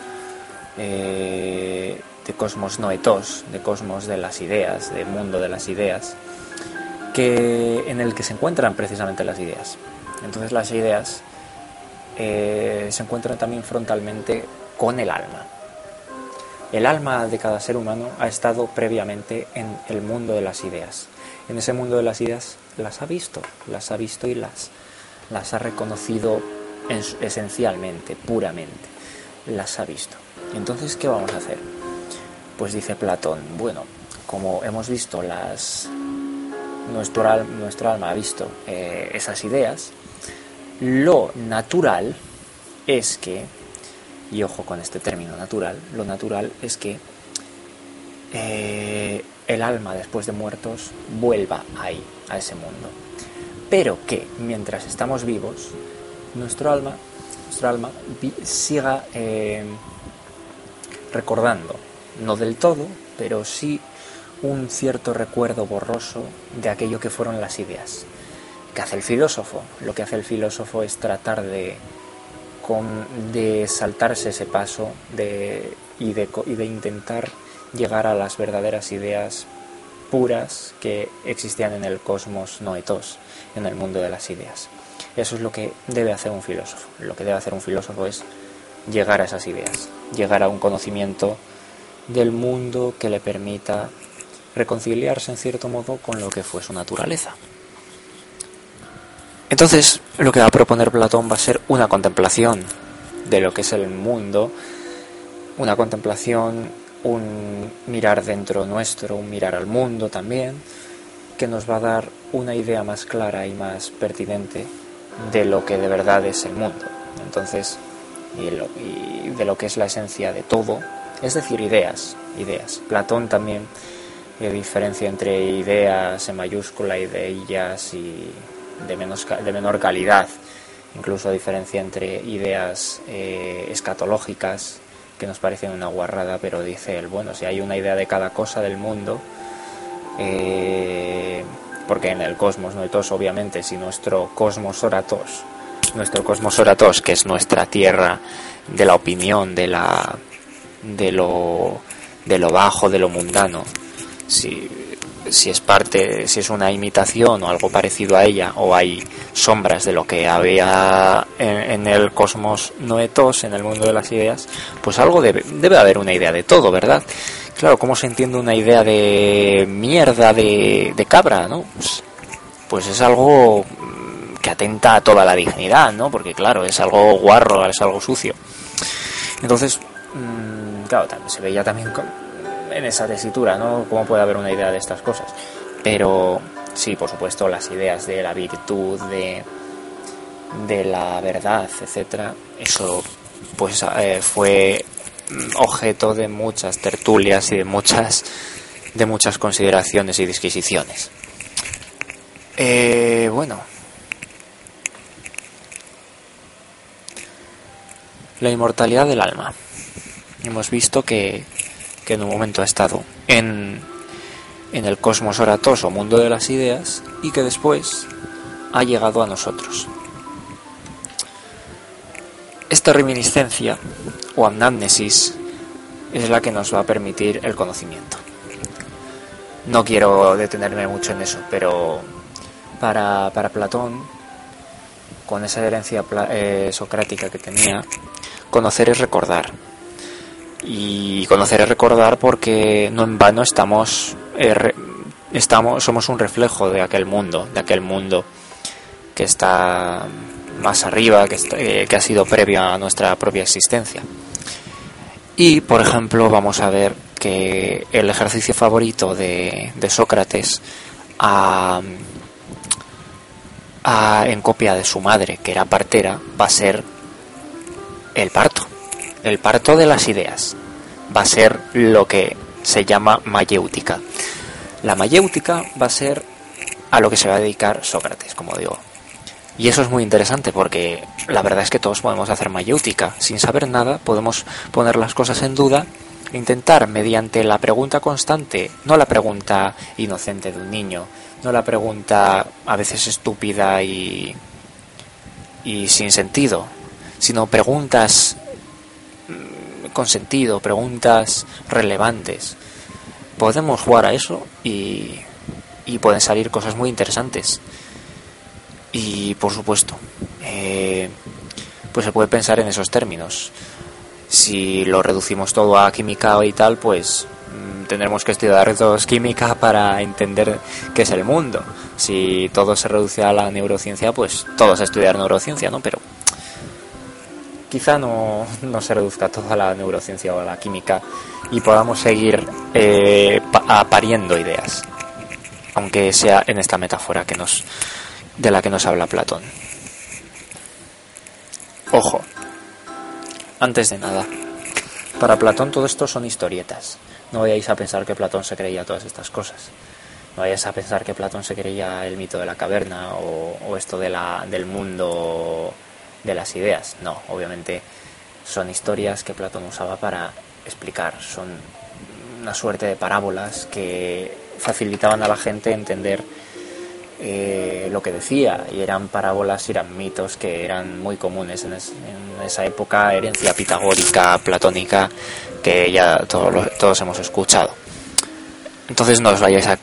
eh, de cosmos noetos, de cosmos de las ideas, de mundo de las ideas, que, en el que se encuentran precisamente las ideas. Entonces las ideas eh, se encuentran también frontalmente con el alma. El alma de cada ser humano ha estado previamente en el mundo de las ideas. En ese mundo de las ideas las ha visto, las ha visto y las, las ha reconocido esencialmente, puramente. Las ha visto. Entonces, ¿qué vamos a hacer? Pues dice Platón, bueno, como hemos visto las... Nuestro, alma ha visto eh, esas ideas, lo natural es que y ojo con este término natural, lo natural es que eh, el alma después de muertos vuelva ahí, a ese mundo. Pero que mientras estamos vivos, nuestro alma, nuestro alma siga eh, recordando, no del todo, pero sí un cierto recuerdo borroso de aquello que fueron las ideas. ¿Qué hace el filósofo? Lo que hace el filósofo es tratar de saltarse ese paso y, de, y de intentar llegar a las verdaderas ideas puras que existían en el cosmos noetos, en el mundo de las ideas. Eso es lo que debe hacer un filósofo. Lo que debe hacer un filósofo es llegar a esas ideas, llegar a un conocimiento del mundo que le permita reconciliarse en cierto modo con lo que fue su naturaleza. Entonces, lo que va a proponer Platón va a ser una contemplación de lo que es el mundo, una contemplación, un mirar dentro nuestro, un mirar al mundo también, que nos va a dar una idea más clara y más pertinente de lo que de verdad es el mundo. Entonces, y, de lo que es la esencia de todo, es decir, ideas, ideas. Platón también eh, diferencia entre ideas en mayúscula y de ellas y de, menos, de menor calidad, incluso diferencia entre ideas eh, escatológicas que nos parecen una guarrada, pero dice él, bueno, si hay una idea de cada cosa del mundo, eh, porque en el cosmos todos obviamente, si nuestro cosmos oratos, nuestro cosmos oratos, que es nuestra tierra de la opinión, de la de lo de lo bajo, de lo mundano, si si es parte, si es una imitación o algo parecido a ella, o hay sombras de lo que había en, el cosmos noetos, en el mundo de las ideas, pues algo debe, debe haber una idea de todo, ¿verdad? Claro, ¿cómo se entiende una idea de mierda de, de cabra, no? Pues, pues es algo que atenta a toda la dignidad, ¿no? Porque claro, es algo guarro, es algo sucio. Entonces, mm, claro, se veía también en esa tesitura, ¿no? ¿Cómo puede haber una idea de estas cosas? Pero sí, por supuesto, las ideas de la virtud, de, de la verdad, etcétera, eso pues eh, fue objeto de muchas tertulias y de muchas de muchas consideraciones y disquisiciones. Eh, bueno, la inmortalidad del alma. Hemos visto que que en un momento ha estado en, en el cosmos oratoso, mundo de las ideas, y que después ha llegado a nosotros. Esta reminiscencia o anamnesis es la que nos va a permitir el conocimiento. No quiero detenerme mucho en eso, pero para, para Platón, con esa herencia eh, socrática que tenía, conocer es recordar. Y conocer es recordar porque no en vano estamos, eh, estamos somos un reflejo de aquel mundo, de aquel mundo que está más arriba, que, eh, que ha sido previo a nuestra propia existencia. Y, por ejemplo, vamos a ver que el ejercicio favorito de, Sócrates a, en copia de su madre, que era partera, va a ser el parto. El parto de las ideas. Va a ser lo que se llama mayéutica. La mayéutica va a ser a lo que se va a dedicar Sócrates, como digo. Y eso es muy interesante porque la verdad es que todos podemos hacer mayéutica. Sin saber nada podemos poner las cosas en duda e intentar mediante la pregunta constante, no la pregunta inocente de un niño, no la pregunta a veces estúpida y, y sin sentido, sino preguntas mm, con sentido, preguntas relevantes. Podemos jugar a eso y, y pueden salir cosas muy interesantes. Y por supuesto, eh, pues se puede pensar en esos términos. Si lo reducimos todo a química y tal, pues mm, tendremos que estudiar todos química para entender qué es el mundo. Si todo se reduce a la neurociencia, pues todos a estudiar neurociencia, ¿no? Pero quizá no, no se reduzca todo a la neurociencia o a la química y podamos seguir eh, apariendo ideas, aunque sea en esta metáfora que nos de la que nos habla Platón. Ojo, antes de nada, para Platón todo esto son historietas. No vayáis a pensar que Platón se creía todas estas cosas. No vayáis a pensar que Platón se creía el mito de la caverna o, esto de la, del mundo de las ideas. No, obviamente son historias que Platón usaba para explicar. Son una suerte de parábolas que facilitaban a la gente entender eh, lo que decía, y eran parábolas, eran mitos que eran muy comunes en, esa época, herencia pitagórica, platónica, que ya todos, todos hemos escuchado. Entonces no os vayáis a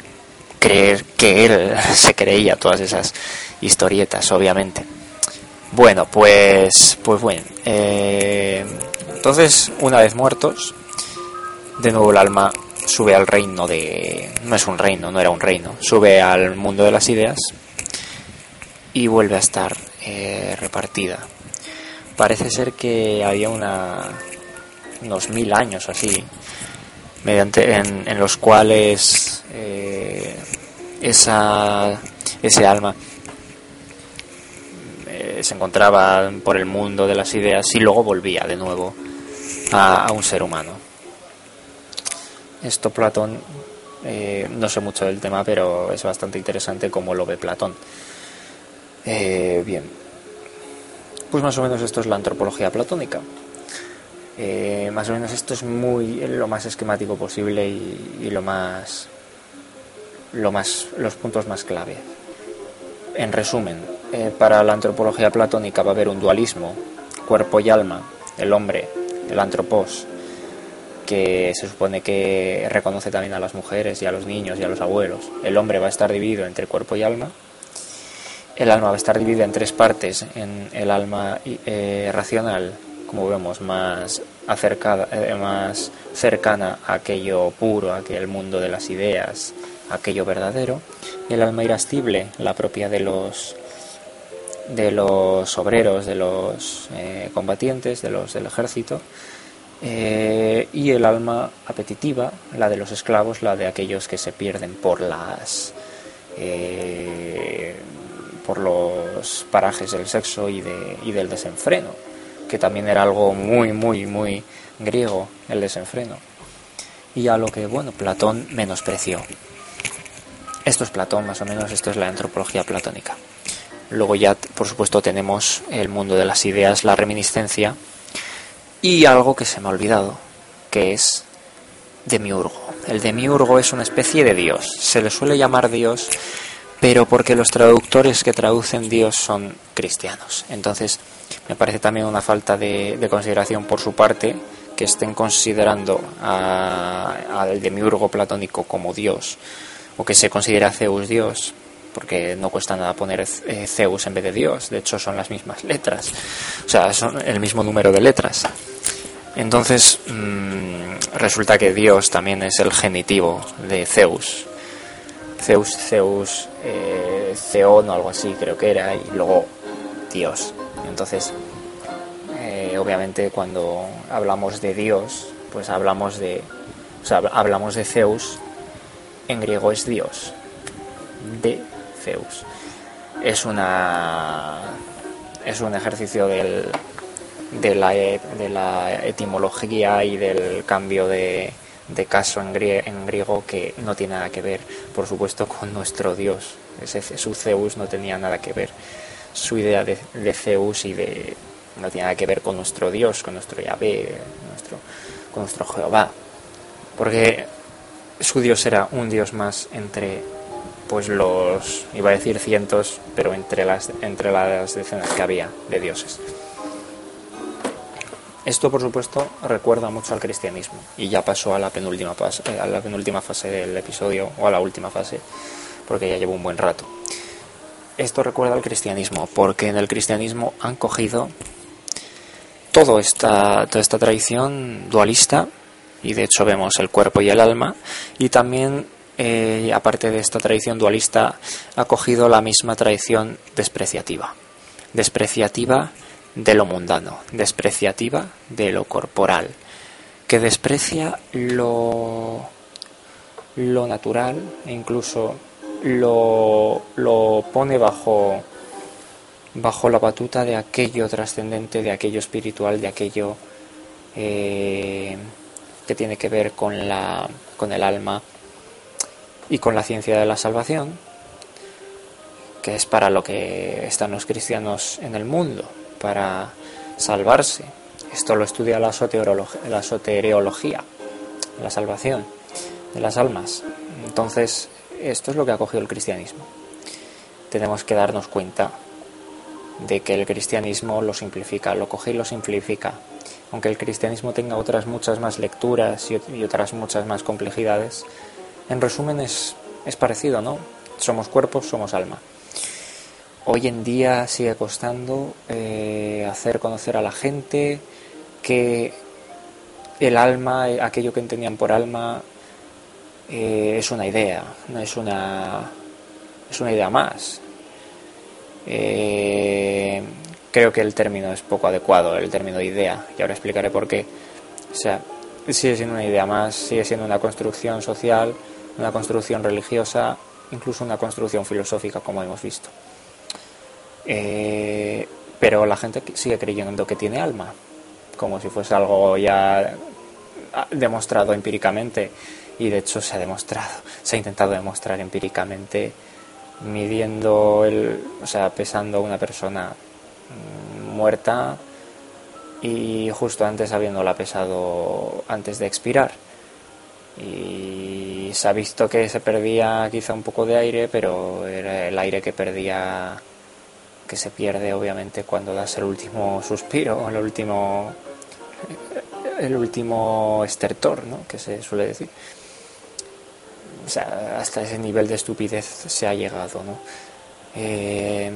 creer que él se creía todas esas historietas, obviamente. Bueno, pues, pues bueno. Eh, entonces, una vez muertos, de nuevo el alma sube al reino de... no es un reino, no era un reino, sube al mundo de las ideas y vuelve a estar eh, repartida. Parece ser que había una, unos mil años así, mediante, en, los cuales eh, esa, ese alma eh, se encontraba por el mundo de las ideas y luego volvía de nuevo a un ser humano. Esto Platón, eh, no sé mucho del tema, pero es bastante interesante cómo lo ve Platón. Eh, bien, pues más o menos esto es la antropología platónica. Eh, más o menos esto es muy lo más esquemático posible y, lo más lo más los puntos más clave. En resumen, para la antropología platónica va a haber un dualismo, cuerpo y alma, el hombre, el antropos, que se supone que reconoce también a las mujeres y a los niños y a los abuelos. El hombre va a estar dividido entre cuerpo y alma. El alma va a estar dividida en tres partes, en el alma eh, racional, como vemos, más, acercada, eh, más cercana a aquello puro, a aquel mundo de las ideas, aquello verdadero. El alma irascible, la propia de los de los obreros, de los eh, combatientes, de los del ejército, eh, y el alma apetitiva, la de los esclavos, la de aquellos que se pierden por las eh, por los parajes del sexo y, de, y del desenfreno, que también era algo muy, muy, muy griego, el desenfreno. Y a lo que, bueno, Platón menospreció. Esto es Platón, más o menos, esto es la antropología platónica. Luego ya, por supuesto, tenemos el mundo de las ideas, la reminiscencia, y algo que se me ha olvidado, que es demiurgo. El demiurgo es una especie de dios. Se le suele llamar dios, pero porque los traductores que traducen dios son cristianos. Entonces, me parece también una falta de, consideración por su parte que estén considerando al demiurgo platónico como dios, o que se considere a Zeus dios, porque no cuesta nada poner eh, Zeus en vez de Dios, de hecho son las mismas letras, o sea, son el mismo número de letras. Entonces mm, resulta que Dios también es el genitivo de Zeus. Zeus, Zeus, eh, Zeon o algo así creo que era, y luego Dios. Entonces, eh, obviamente cuando hablamos de Dios, pues hablamos de, o sea, hablamos de Zeus, en griego es Dios, de Zeus. Es una, es un ejercicio del, de la, e, de la etimología y del cambio de, caso en, griego que no tiene nada que ver, por supuesto, con nuestro Dios. Ese, su Zeus no tenía nada que ver. Su idea de, Zeus y de no tiene nada que ver con nuestro Dios, con nuestro Yahvé, con nuestro Jehová. Porque su Dios era un Dios más entre pues los iba a decir cientos, pero entre las entre las decenas que había de dioses. Esto, por supuesto, recuerda mucho al cristianismo y ya pasó a la penúltima fase, a la penúltima fase del episodio o a la última fase, porque ya llevo un buen rato. Esto recuerda al cristianismo, porque en el cristianismo han cogido toda esta, toda esta tradición dualista, y de hecho vemos el cuerpo y el alma, y también, eh, aparte de esta tradición dualista, ha cogido la misma tradición despreciativa. Despreciativa de lo mundano, despreciativa de lo corporal, que desprecia lo, lo natural e incluso lo, lo pone bajo, bajo la batuta de aquello trascendente, de aquello espiritual, de aquello eh, que tiene que ver con, la, con el alma y con la ciencia de la salvación, que es para lo que están los cristianos en el mundo para salvarse. Esto lo estudia la la, soteriología, la salvación de las almas. Entonces, esto es lo que ha cogido el cristianismo. Tenemos que darnos cuenta de que el cristianismo lo simplifica, lo coge y lo simplifica. Aunque el cristianismo tenga otras muchas más lecturas y otras muchas más complejidades, en resumen es, parecido, ¿no? Somos cuerpos, somos alma hoy en día sigue costando eh, hacer conocer a la gente que el alma, aquello que entendían por alma, eh, es una idea, no es una, es una idea más. Eh, creo que el término es poco adecuado, el término idea, y ahora explicaré por qué. O sea, sigue siendo una idea más, sigue siendo una construcción social, una construcción religiosa, incluso una construcción filosófica, como hemos visto. Eh, pero la gente sigue creyendo que tiene alma, como si fuese algo ya demostrado empíricamente y de hecho se ha demostrado, se ha intentado demostrar empíricamente midiendo el, o sea, pesando una persona mm, muerta y justo antes habiéndola pesado antes de expirar. Se ha visto que se perdía quizá un poco de aire, pero era el aire que perdía que se pierde obviamente cuando das el último suspiro, el último el último estertor, ¿no? que se suele decir. O sea, hasta ese nivel de estupidez se ha llegado, ¿no? Eh,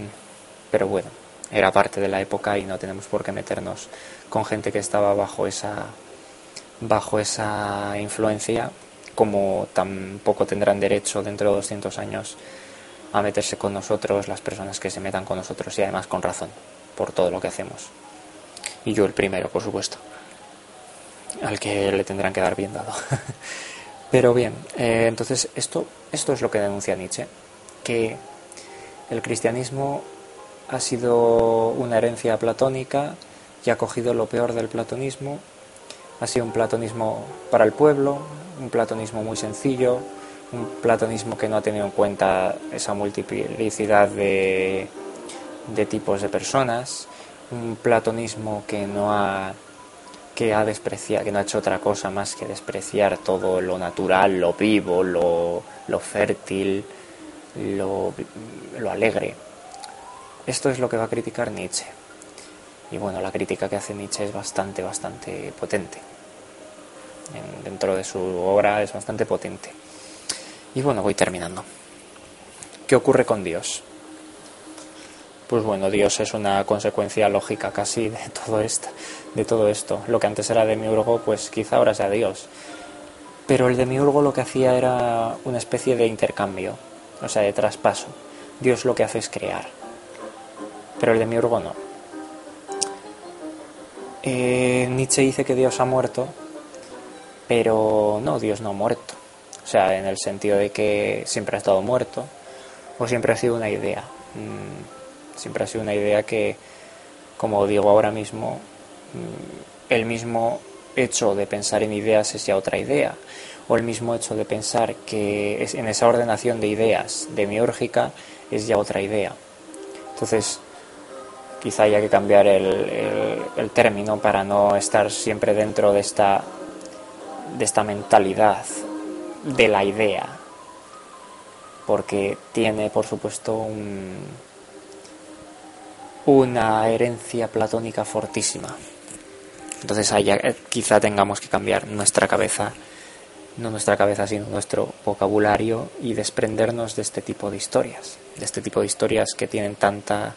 pero bueno, era parte de la época y no tenemos por qué meternos con gente que estaba bajo esa bajo esa influencia, como tampoco tendrán derecho dentro de 200 años a meterse con nosotros las personas que se metan con nosotros y además con razón por todo lo que hacemos. Y yo el primero, por supuesto, al que le tendrán que dar bien dado. Pero bien, eh, entonces esto, esto es lo que denuncia Nietzsche, que el cristianismo ha sido una herencia platónica y ha cogido lo peor del platonismo, ha sido un platonismo para el pueblo, un platonismo muy sencillo, un platonismo que no ha tenido en cuenta esa multiplicidad de, tipos de personas, un platonismo que no ha que ha despreciado, que no ha hecho otra cosa más que despreciar todo lo natural, lo vivo, lo, lo fértil, lo, lo, alegre. Esto es lo que va a criticar Nietzsche. Y bueno, la crítica que hace Nietzsche es bastante, bastante potente. dentro de su obra es bastante potente. Y bueno, voy terminando. ¿Qué ocurre con Dios? pues bueno, Dios es una consecuencia lógica casi de todo esto, de todo esto. Lo que antes era demiurgo, pues quizá ahora sea Dios. Pero el demiurgo lo que hacía era una especie de intercambio, o sea, de traspaso. Dios lo que hace es crear. Pero el demiurgo no. Eh, Nietzsche dice que Dios ha muerto, pero no, Dios no ha muerto. O sea, en el sentido de que siempre ha estado muerto o siempre ha sido una idea. Mm, siempre ha sido una idea que, como digo ahora mismo, mm, el mismo hecho de pensar en ideas es ya otra idea, o el mismo hecho de pensar que es en esa ordenación de ideas demiúrgica es ya otra idea. Entonces, quizá haya que cambiar el, término para no estar siempre dentro de esta, de esta mentalidad de la idea, porque tiene, por supuesto, un, una herencia platónica fortísima. Entonces haya, eh, quizá tengamos que cambiar nuestra cabeza, no nuestra cabeza, sino nuestro vocabulario y desprendernos de este tipo de historias, de este tipo de historias que tienen tanta,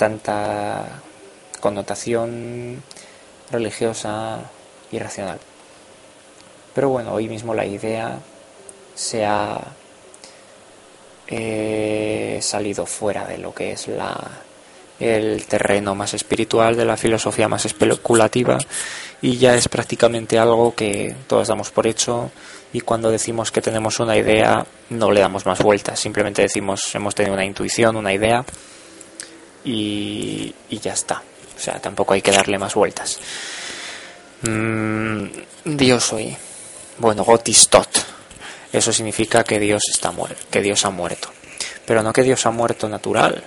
tanta connotación religiosa y racional. Pero bueno, hoy mismo la idea se ha eh, salido fuera de lo que es la, el terreno más espiritual, de la filosofía más especulativa y ya es prácticamente algo que todos damos por hecho y cuando decimos que tenemos una idea no le damos más vueltas, simplemente decimos hemos tenido una intuición, una idea y, ya está. O sea, tampoco hay que darle más vueltas. Mm, Dios hoy. Bueno, Gotistot. Eso significa que Dios está muerto, que Dios ha muerto. Pero no que Dios ha muerto natural,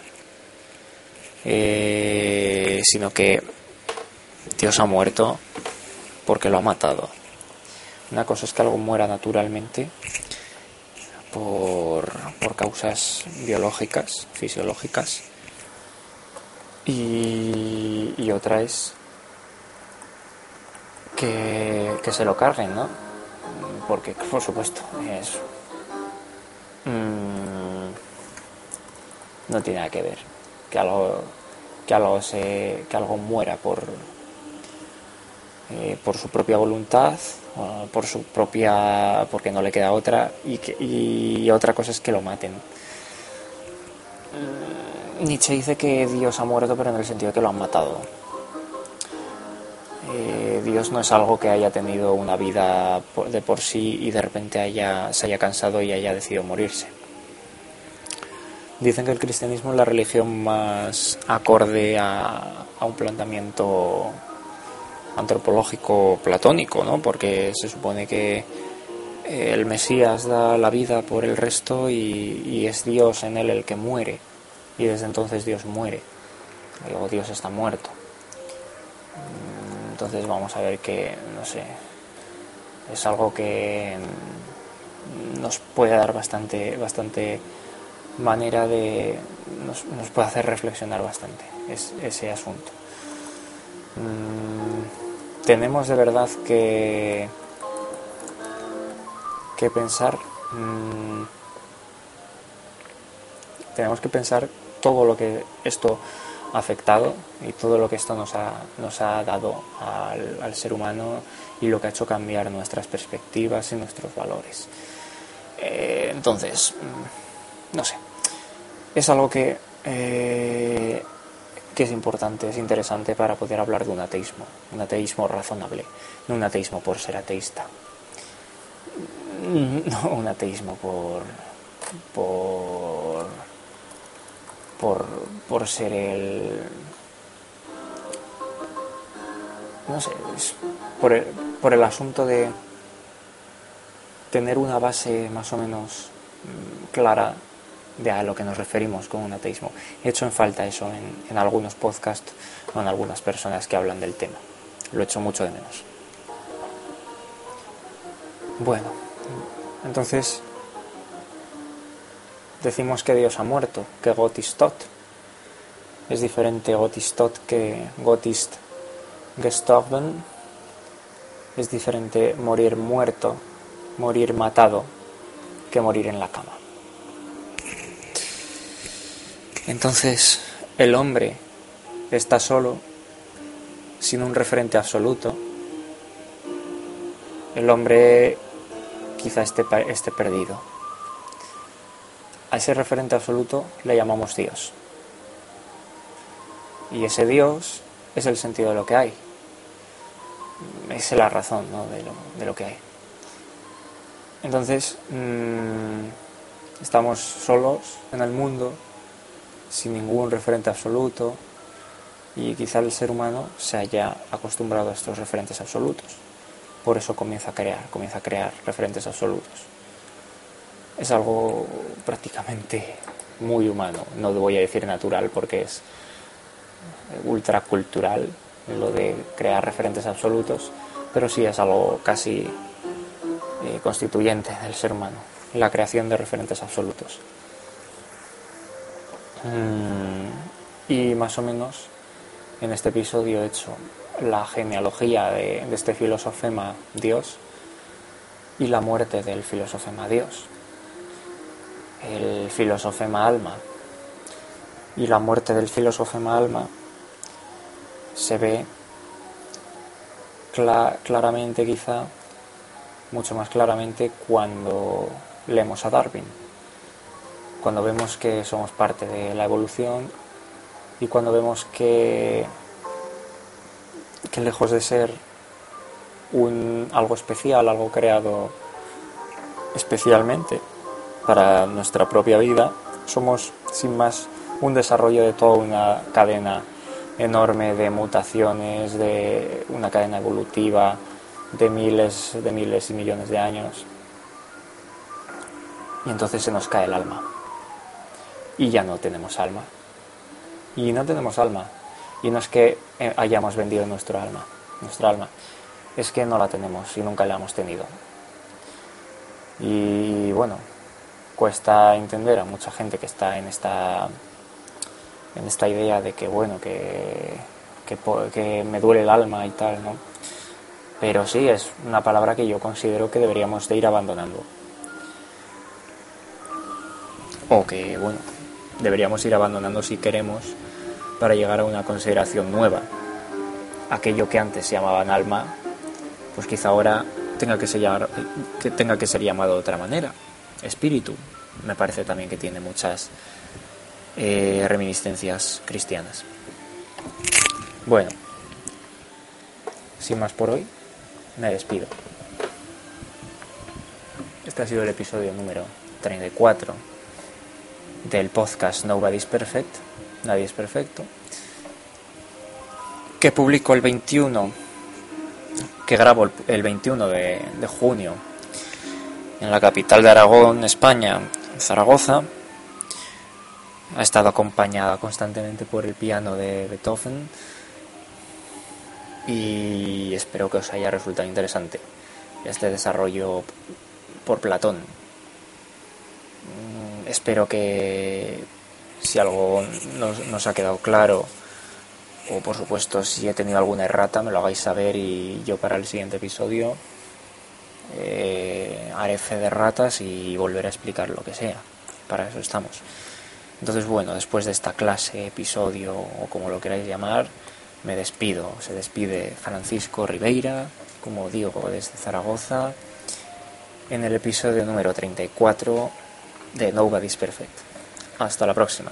eh, sino que Dios ha muerto porque lo ha matado. Una cosa es que algo muera naturalmente por, por causas biológicas, fisiológicas, y, otra es que, que, se lo carguen, ¿no? Porque, por supuesto, es, mmm, no tiene nada que ver que algo, que algo, se, que algo muera por, eh, por su propia voluntad, por su propia, porque no le queda otra, y, que, y otra cosa es que lo maten. Nietzsche dice que Dios ha muerto, pero en el sentido de que lo han matado. Eh, Dios no es algo que haya tenido una vida de por sí y de repente haya, se haya cansado y haya decidido morirse. Dicen que el cristianismo es la religión más acorde a, un planteamiento antropológico platónico, ¿no? porque se supone que el Mesías da la vida por el resto y es Dios en él el que muere y desde entonces Dios muere, luego Dios está muerto. Entonces vamos a ver que, no sé, es algo que nos puede dar bastante, bastante manera de, nos, nos puede hacer reflexionar bastante es, ese asunto. Mm, tenemos de verdad que, que pensar, mm, tenemos que pensar todo lo que esto ha afectado y todo lo que esto nos ha, nos ha dado al, al ser humano y lo que ha hecho cambiar nuestras perspectivas y nuestros valores. Eh, entonces, mm, no sé, es algo que, eh, que es importante, es interesante para poder hablar de un ateísmo, un ateísmo razonable, no un ateísmo por ser ateísta, no un ateísmo por, por por, por ser el... No sé, por el, por el asunto de tener una base más o menos mm, clara de a lo que nos referimos con un ateísmo. He hecho en falta eso en, en algunos podcasts o en algunas personas que hablan del tema. Lo he hecho mucho de menos. Bueno, entonces decimos que Dios ha muerto, que Gotistot. Es diferente Gotistot que Gotist gestorben. Es diferente morir muerto, morir matado, que morir en la cama. Entonces, el hombre está solo, sin un referente absoluto, el hombre quizá esté, esté perdido. A ese referente absoluto le llamamos Dios. Y ese Dios es el sentido de lo que hay. Es la razón de, lo, que hay. Entonces, mm, estamos solos en el mundo, sin ningún referente absoluto, y quizá el ser humano se haya acostumbrado a estos referentes absolutos. Por eso comienza a crear, comienza a crear referentes absolutos. Es algo prácticamente muy humano, no voy a decir natural porque es ultracultural lo de crear referentes absolutos, pero sí es algo casi eh, constituyente del ser humano, la creación de referentes absolutos. Mm, y más o menos en este episodio he hecho la genealogía de, de este filosofema Dios y la muerte del filosofema Dios. El filosofema alma. Y la muerte del filosofema alma se ve claramente quizá, mucho más claramente cuando leemos a Darwin, cuando vemos que somos parte de la evolución y cuando vemos que, que lejos de ser un, algo especial, algo creado especialmente para nuestra propia vida, somos sin más un desarrollo de toda una cadena enorme de mutaciones, de una cadena evolutiva de miles, de miles y millones de años. Y entonces se nos cae el alma. Y ya no tenemos alma. Y no tenemos alma. Y no es que eh, hayamos vendido nuestro alma, nuestra alma. Es que no la tenemos y nunca la hemos tenido. Y bueno, cuesta entender a mucha gente que está en esta en esta idea de que, bueno, que, que, me duele el alma y tal, ¿no? Pero sí, es una palabra que yo considero que deberíamos de ir abandonando. O que, bueno, deberíamos ir abandonando si queremos para llegar a una consideración nueva. Aquello que antes se llamaban alma, pues quizá ahora tenga que ser, que tenga que ser llamado de otra manera. Espíritu, me parece también que tiene muchas eh, reminiscencias cristianas. Bueno, sin más por hoy, me despido. Este ha sido el episodio número 34 del podcast Nobody's Perfect, Nadie es Perfecto, que publico el 21, que grabo el 21 de, de junio en la capital de Aragón, España, Zaragoza, ha estado acompañada constantemente por el piano de Beethoven y espero que os haya resultado interesante este desarrollo por Platón. Mm, espero que si algo nos, ha quedado claro o por supuesto si he tenido alguna errata me lo hagáis saber y yo para el siguiente episodio eh, de ratas y volveré a explicar lo que sea. Para eso estamos. Entonces, bueno, después de esta clase, episodio o como lo queráis llamar, me despido. Se despide Francisco Ribeira, como digo, desde Zaragoza, en el episodio número 34 de Nobody's Perfect. Hasta la próxima.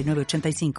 85